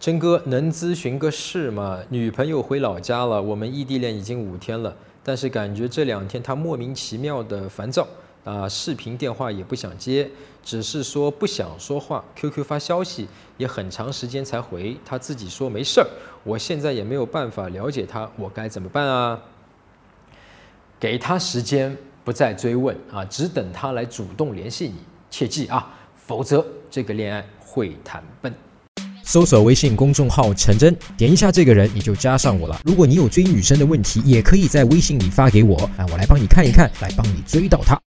真哥能咨询个事吗？女朋友回老家了，我们异地恋已经五天了，但是感觉这两天她莫名其妙的烦躁啊，视频电话也不想接，只是说不想说话，QQ 发消息也很长时间才回，她自己说没事儿，我现在也没有办法了解她，我该怎么办啊？给她时间，不再追问啊，只等她来主动联系你，切记啊，否则这个恋爱会谈崩。搜索微信公众号“陈真”，点一下这个人，你就加上我了。如果你有追女生的问题，也可以在微信里发给我，啊，我来帮你看一看，来帮你追到她。